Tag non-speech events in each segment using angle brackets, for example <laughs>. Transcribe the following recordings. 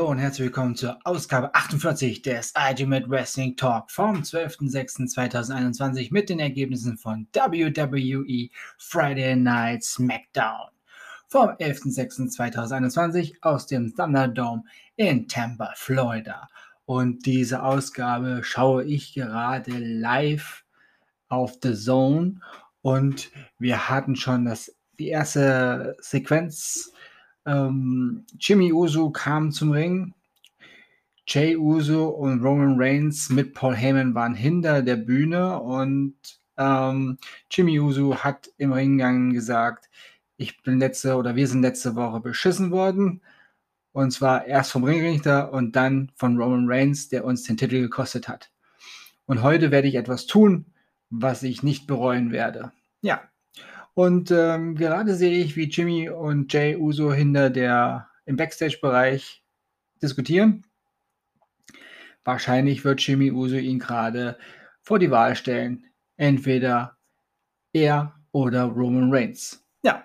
Hallo und herzlich willkommen zur Ausgabe 48 des Ultimate Wrestling Talk vom 12.06.2021 mit den Ergebnissen von WWE Friday Night SmackDown vom 11.06.2021 aus dem Thunderdome in Tampa, Florida. Und diese Ausgabe schaue ich gerade live auf The Zone und wir hatten schon das, die erste Sequenz ähm, Jimmy Uso kam zum Ring. Jay Uso und Roman Reigns mit Paul Heyman waren hinter der Bühne und ähm, Jimmy Uso hat im Ringgang gesagt, ich bin letzte oder wir sind letzte Woche beschissen worden. Und zwar erst vom Ringrichter und dann von Roman Reigns, der uns den Titel gekostet hat. Und heute werde ich etwas tun, was ich nicht bereuen werde. Ja, und ähm, gerade sehe ich, wie Jimmy und Jay Uso hinter der im Backstage-Bereich diskutieren. Wahrscheinlich wird Jimmy Uso ihn gerade vor die Wahl stellen. Entweder er oder Roman Reigns. Ja,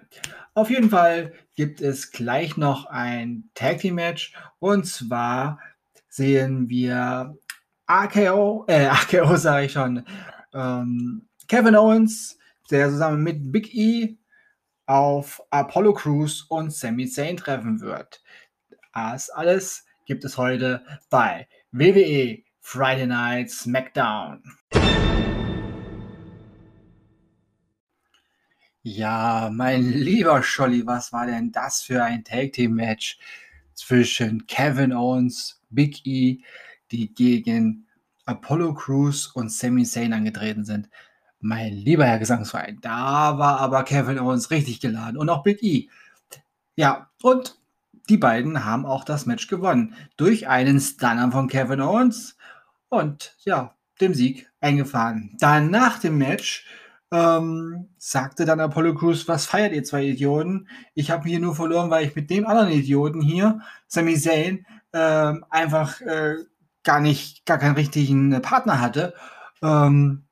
auf jeden Fall gibt es gleich noch ein Tag Team Match. Und zwar sehen wir AKO, äh, AKO <laughs> sage ich schon, ähm, Kevin Owens der zusammen mit Big E auf Apollo Crews und Sami Zayn treffen wird. Das alles gibt es heute bei WWE Friday Night SmackDown. Ja, mein lieber Scholli, was war denn das für ein Tag Team Match zwischen Kevin Owens, Big E, die gegen Apollo Crews und Sami Zayn angetreten sind? Mein lieber Herr Gesangsverein, da war aber Kevin Owens richtig geladen und auch Big E. Ja, und die beiden haben auch das Match gewonnen durch einen Stunner von Kevin Owens und ja, dem Sieg eingefahren. Dann nach dem Match ähm, sagte dann Apollo Crews, was feiert ihr zwei Idioten? Ich habe hier nur verloren, weil ich mit dem anderen Idioten hier, Sami Zayn, äh, einfach äh, gar nicht, gar keinen richtigen Partner hatte. Ähm,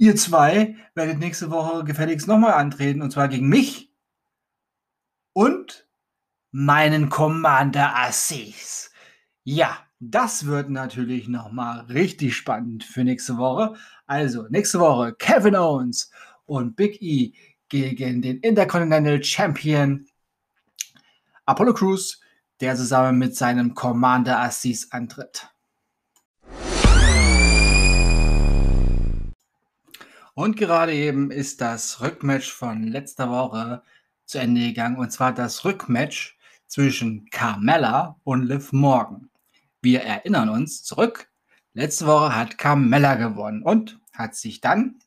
Ihr zwei werdet nächste Woche gefälligst nochmal antreten und zwar gegen mich und meinen Commander Assis. Ja, das wird natürlich nochmal richtig spannend für nächste Woche. Also, nächste Woche Kevin Owens und Big E gegen den Intercontinental Champion Apollo Crews, der zusammen mit seinem Commander Assis antritt. Und gerade eben ist das Rückmatch von letzter Woche zu Ende gegangen. Und zwar das Rückmatch zwischen Carmella und Liv Morgan. Wir erinnern uns zurück. Letzte Woche hat Carmella gewonnen und hat sich dann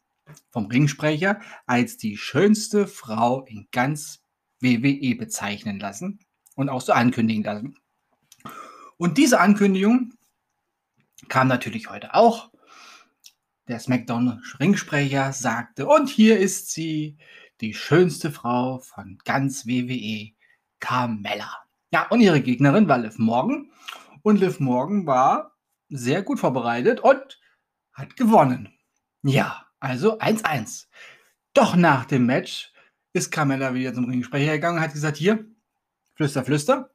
vom Ringsprecher als die schönste Frau in ganz WWE bezeichnen lassen und auch so ankündigen lassen. Und diese Ankündigung kam natürlich heute auch der SmackDown-Ringsprecher sagte, und hier ist sie, die schönste Frau von ganz WWE, Carmella. Ja, und ihre Gegnerin war Liv Morgan. Und Liv Morgan war sehr gut vorbereitet und hat gewonnen. Ja, also 1-1. Doch nach dem Match ist Carmella wieder zum Ringsprecher gegangen und hat gesagt, hier, flüster, flüster.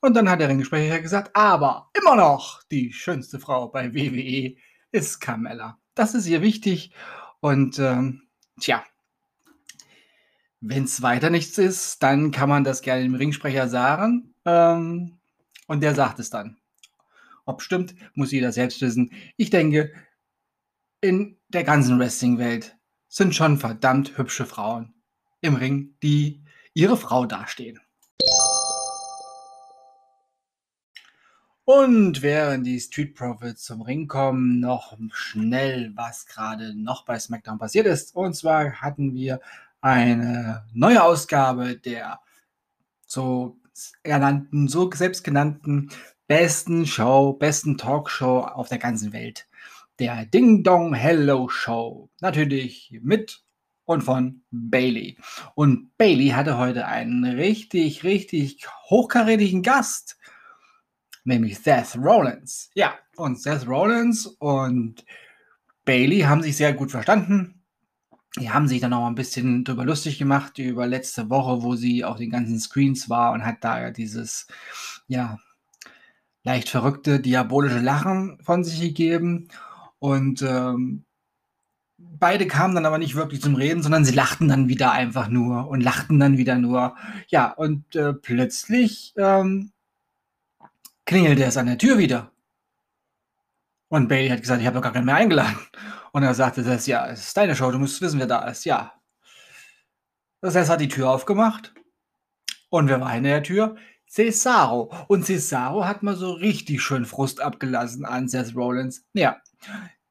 Und dann hat der Ringsprecher gesagt, aber immer noch die schönste Frau bei WWE ist Carmella. Das ist ihr wichtig. Und ähm, tja, wenn es weiter nichts ist, dann kann man das gerne dem Ringsprecher sagen. Ähm, und der sagt es dann. Ob stimmt, muss jeder selbst wissen. Ich denke, in der ganzen Wrestling-Welt sind schon verdammt hübsche Frauen im Ring, die ihre Frau dastehen. Und während die Street Profits zum Ring kommen, noch schnell, was gerade noch bei SmackDown passiert ist. Und zwar hatten wir eine neue Ausgabe der so ernannten, so selbstgenannten besten Show, besten Talkshow auf der ganzen Welt. Der Ding Dong Hello Show. Natürlich mit und von Bailey. Und Bailey hatte heute einen richtig, richtig hochkarätigen Gast nämlich Seth Rollins. Ja, und Seth Rollins und Bailey haben sich sehr gut verstanden. Die haben sich dann noch ein bisschen drüber lustig gemacht über letzte Woche, wo sie auf den ganzen Screens war und hat da ja dieses, ja, leicht verrückte, diabolische Lachen von sich gegeben und ähm, beide kamen dann aber nicht wirklich zum Reden, sondern sie lachten dann wieder einfach nur und lachten dann wieder nur. Ja, und äh, plötzlich ähm, klingelte es an der Tür wieder. Und Bailey hat gesagt, ich habe doch gar keinen mehr eingeladen. Und er sagte das, ja, es ist deine Show, du musst wissen, wer da ist. Ja. Das heißt, er hat die Tür aufgemacht. Und wer war hinter der Tür? Cesaro. Und Cesaro hat mal so richtig schön Frust abgelassen an Seth Rollins. Ja.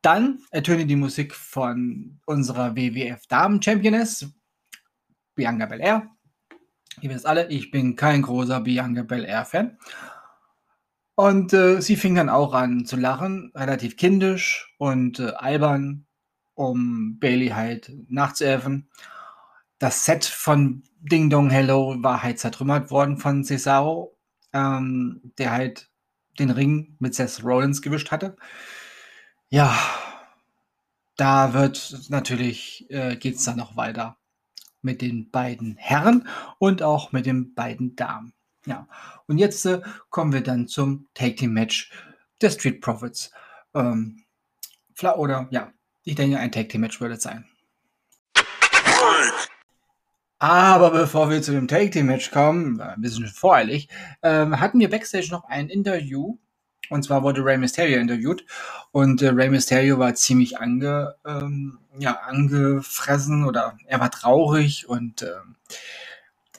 Dann ertönte die Musik von unserer WWF Damen Championess, Bianca Belair. Ihr wisst alle, ich bin kein großer Bianca Belair Fan. Und äh, sie fing dann auch an zu lachen, relativ kindisch und äh, albern, um Bailey halt nachzuhelfen. Das Set von Ding Dong Hello war halt zertrümmert worden von Cesaro, ähm, der halt den Ring mit Seth Rollins gewischt hatte. Ja, da wird natürlich, äh, geht es dann noch weiter mit den beiden Herren und auch mit den beiden Damen. Ja, und jetzt äh, kommen wir dann zum Take Team Match der Street Profits. Ähm, oder ja, ich denke, ein Take Team Match würde es sein. Aber bevor wir zu dem Take Team Match kommen, ein bisschen voreilig, ähm, hatten wir backstage noch ein Interview. Und zwar wurde Rey Mysterio interviewt und äh, Rey Mysterio war ziemlich ange, ähm, ja, angefressen oder er war traurig und ähm,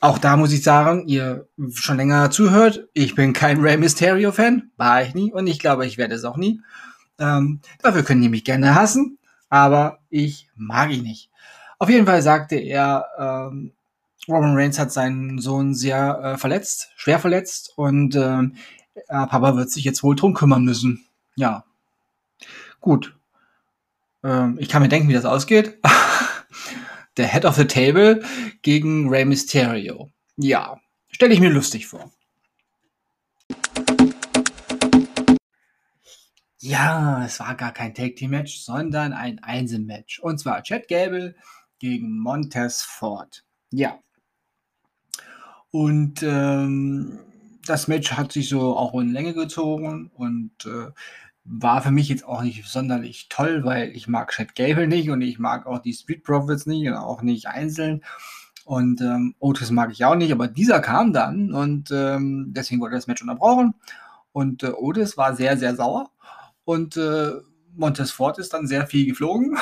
auch da muss ich sagen, ihr schon länger zuhört, ich bin kein Rey Mysterio-Fan, war ich nie und ich glaube, ich werde es auch nie. Ähm, dafür können die mich gerne hassen, aber ich mag ihn nicht. Auf jeden Fall sagte er, ähm, Roman Reigns hat seinen Sohn sehr äh, verletzt, schwer verletzt und äh, Papa wird sich jetzt wohl drum kümmern müssen. Ja, gut. Ähm, ich kann mir denken, wie das ausgeht. <laughs> der Head of the Table gegen Rey Mysterio. Ja, stelle ich mir lustig vor. Ja, es war gar kein Tag Team Match, sondern ein Einzelmatch. Und zwar Chad Gable gegen Montez Ford. Ja. Und ähm, das Match hat sich so auch in Länge gezogen und äh, war für mich jetzt auch nicht sonderlich toll, weil ich mag Chad Gable nicht und ich mag auch die Street Profits nicht und auch nicht einzeln. Und ähm, Otis mag ich auch nicht, aber dieser kam dann und ähm, deswegen wurde das Match unterbrochen. Und äh, Otis war sehr, sehr sauer. Und äh, Montez Ford ist dann sehr viel geflogen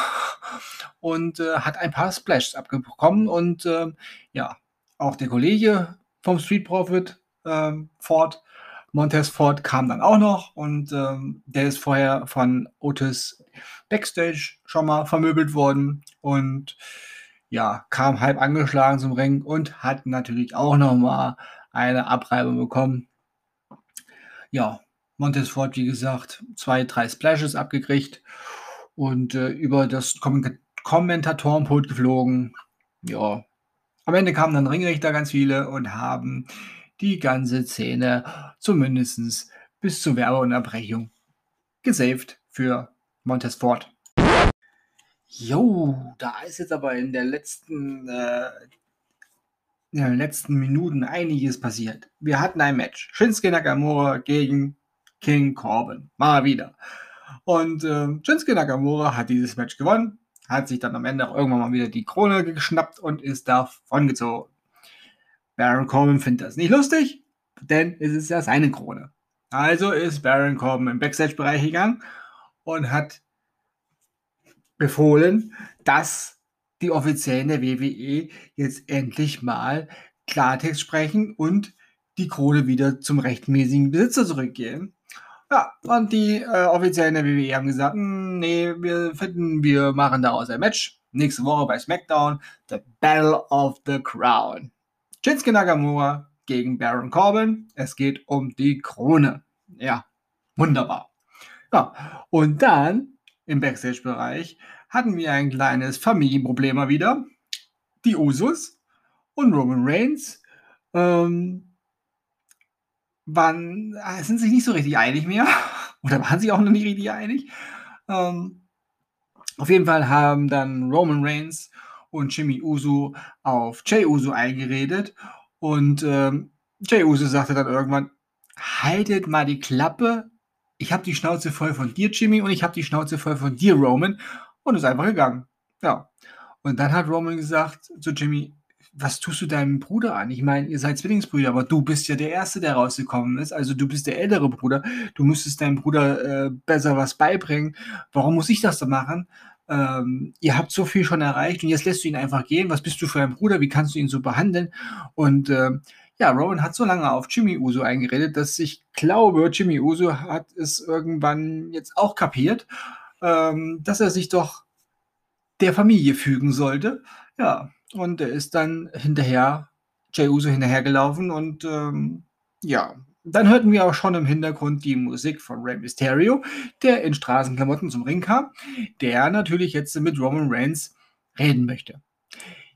<laughs> und äh, hat ein paar Splashs abbekommen. Und äh, ja, auch der Kollege vom Street Profit äh, Ford Montez Ford kam dann auch noch und ähm, der ist vorher von Otis Backstage schon mal vermöbelt worden und ja, kam halb angeschlagen zum Ring und hat natürlich auch noch mal eine Abreibung bekommen. Ja, Montez Ford, wie gesagt, zwei, drei Splashes abgekriegt und äh, über das Kom Kommentatorenpult geflogen. Ja, am Ende kamen dann Ringrichter ganz viele und haben die ganze Szene zumindest bis zur Werbeunterbrechung gesaved für Montesfort. Jo, da ist jetzt aber in der letzten, äh, in den letzten Minuten einiges passiert. Wir hatten ein Match. Shinsuke Nakamura gegen King Corbin. Mal wieder. Und äh, Shinsuke Nakamura hat dieses Match gewonnen, hat sich dann am Ende auch irgendwann mal wieder die Krone geschnappt und ist davon gezogen. Baron Corbin findet das nicht lustig, denn es ist ja seine Krone. Also ist Baron Corbin im Backstage-Bereich gegangen und hat befohlen, dass die Offiziellen der WWE jetzt endlich mal Klartext sprechen und die Krone wieder zum rechtmäßigen Besitzer zurückgehen. Ja, und die äh, Offiziellen der WWE haben gesagt, hm, nee, wir finden, wir machen daraus ein Match. Nächste Woche bei SmackDown, The Battle of the Crown. Shinsuke Nakamura gegen Baron Corbin. Es geht um die Krone. Ja, wunderbar. Ja, und dann im Backstage-Bereich hatten wir ein kleines Familienproblem mal wieder. Die Usus und Roman Reigns ähm, waren, äh, sind sich nicht so richtig einig mehr. <laughs> Oder waren sich auch noch nicht richtig einig. Ähm, auf jeden Fall haben dann Roman Reigns und Jimmy Uso auf Jay Uso eingeredet. Und ähm, Jay Uso sagte dann irgendwann, haltet mal die Klappe. Ich habe die Schnauze voll von dir, Jimmy, und ich habe die Schnauze voll von dir, Roman. Und ist einfach gegangen. Ja. Und dann hat Roman gesagt zu Jimmy, was tust du deinem Bruder an? Ich meine, ihr seid Zwillingsbrüder, aber du bist ja der Erste, der rausgekommen ist. Also du bist der ältere Bruder. Du müsstest deinem Bruder äh, besser was beibringen. Warum muss ich das da machen? Ähm, ihr habt so viel schon erreicht und jetzt lässt du ihn einfach gehen. Was bist du für ein Bruder? Wie kannst du ihn so behandeln? Und äh, ja, Rowan hat so lange auf Jimmy Uso eingeredet, dass ich glaube, Jimmy Uso hat es irgendwann jetzt auch kapiert, ähm, dass er sich doch der Familie fügen sollte. Ja, und er ist dann hinterher, Jay Uso hinterhergelaufen und ähm, ja, dann hörten wir auch schon im Hintergrund die Musik von Rey Mysterio, der in Straßenklamotten zum Ring kam, der natürlich jetzt mit Roman Reigns reden möchte.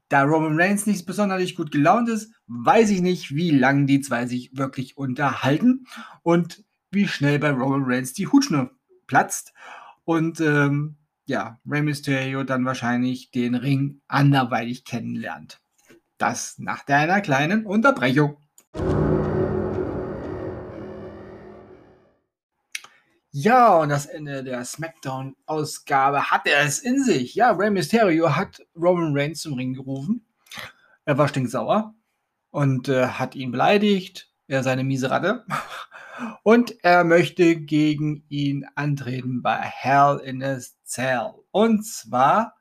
Da Roman Reigns nicht besonders gut gelaunt ist, weiß ich nicht, wie lange die zwei sich wirklich unterhalten und wie schnell bei Roman Reigns die Hutschnur platzt. Und ähm, ja, Rey Mysterio dann wahrscheinlich den Ring anderweitig kennenlernt. Das nach einer kleinen Unterbrechung. Ja, und das Ende der SmackDown-Ausgabe hat er es in sich. Ja, Rey Mysterio hat Roman Reigns zum Ring gerufen. Er war stinksauer und äh, hat ihn beleidigt. Er seine miese Ratte. <laughs> Und er möchte gegen ihn antreten bei Hell in a Cell. Und zwar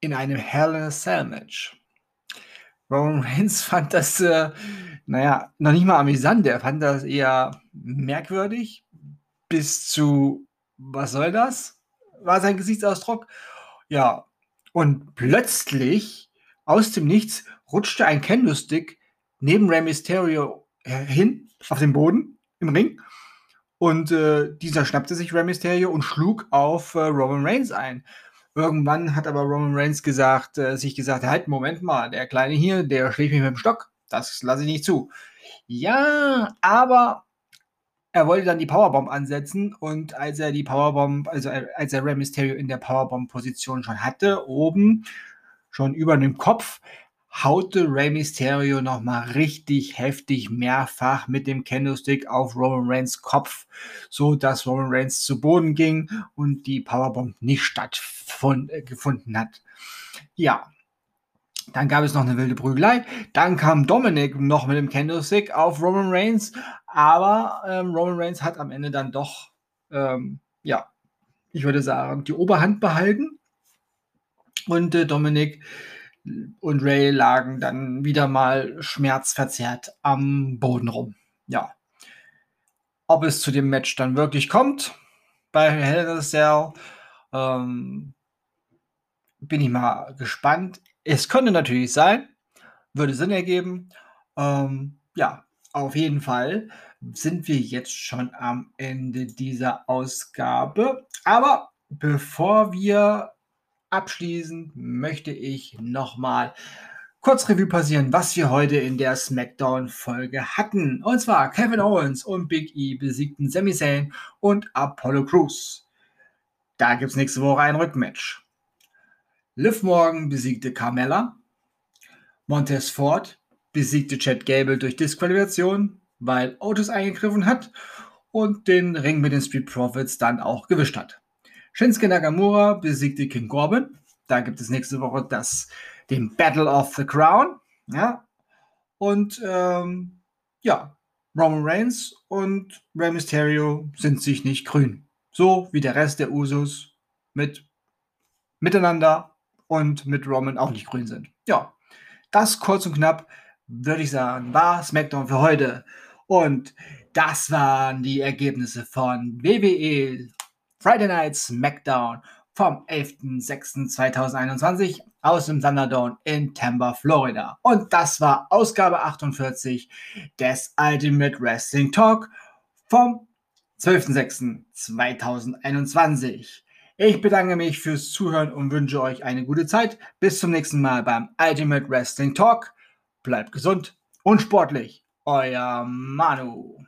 in einem Hell in a Cell Match. Roman Reigns <laughs> fand das, äh, naja, noch nicht mal amüsant. Er fand das eher merkwürdig. Bis zu, was soll das? War sein Gesichtsausdruck. Ja, und plötzlich, aus dem Nichts, rutschte ein Kendo-Stick neben Rey Mysterio hin auf den Boden im Ring. Und äh, dieser schnappte sich Rey Mysterio und schlug auf äh, Roman Reigns ein. Irgendwann hat aber Roman Reigns gesagt, äh, sich gesagt, halt, Moment mal, der Kleine hier, der schlägt mich mit dem Stock. Das lasse ich nicht zu. Ja, aber er wollte dann die Powerbomb ansetzen und als er die Powerbomb, also als er Rey Mysterio in der Powerbomb-Position schon hatte, oben, schon über dem Kopf, haute Rey Mysterio nochmal richtig heftig mehrfach mit dem Candlestick auf Roman Reigns Kopf, so dass Roman Reigns zu Boden ging und die Powerbomb nicht stattgefunden hat. Ja, dann gab es noch eine wilde Prügelei. Dann kam Dominic noch mit dem Candlestick auf Roman Reigns, aber ähm, Roman Reigns hat am Ende dann doch, ähm, ja, ich würde sagen, die Oberhand behalten. Und äh, Dominik und Ray lagen dann wieder mal schmerzverzerrt am Boden rum. Ja. Ob es zu dem Match dann wirklich kommt bei Hell in a Cell, ähm, bin ich mal gespannt. Es könnte natürlich sein, würde Sinn ergeben. Ähm, ja, auf jeden Fall sind wir jetzt schon am Ende dieser Ausgabe. Aber bevor wir abschließend möchte ich nochmal kurz Revue passieren, was wir heute in der SmackDown-Folge hatten. Und zwar Kevin Owens und Big E besiegten Sami Zayn und Apollo Crews. Da gibt es nächste Woche ein Rückmatch. Liv Morgan besiegte Carmella. Montez Ford besiegte Chad Gable durch Disqualifikation, weil Otis eingegriffen hat und den Ring mit den Street Profits dann auch gewischt hat. Shinsuke Nakamura besiegte King Corbin. Da gibt es nächste Woche das, den Battle of the Crown. Ja. Und ähm, ja, Roman Reigns und Rey Mysterio sind sich nicht grün. So wie der Rest der Usos mit miteinander und mit Roman auch nicht grün sind. Ja, das kurz und knapp, würde ich sagen, war SmackDown für heute. Und das waren die Ergebnisse von WWE Friday Night SmackDown vom 11.06.2021 aus dem Thunderdome in Tampa, Florida. Und das war Ausgabe 48 des Ultimate Wrestling Talk vom 12.06.2021. Ich bedanke mich fürs Zuhören und wünsche euch eine gute Zeit. Bis zum nächsten Mal beim Ultimate Wrestling Talk. Bleibt gesund und sportlich. Euer Manu.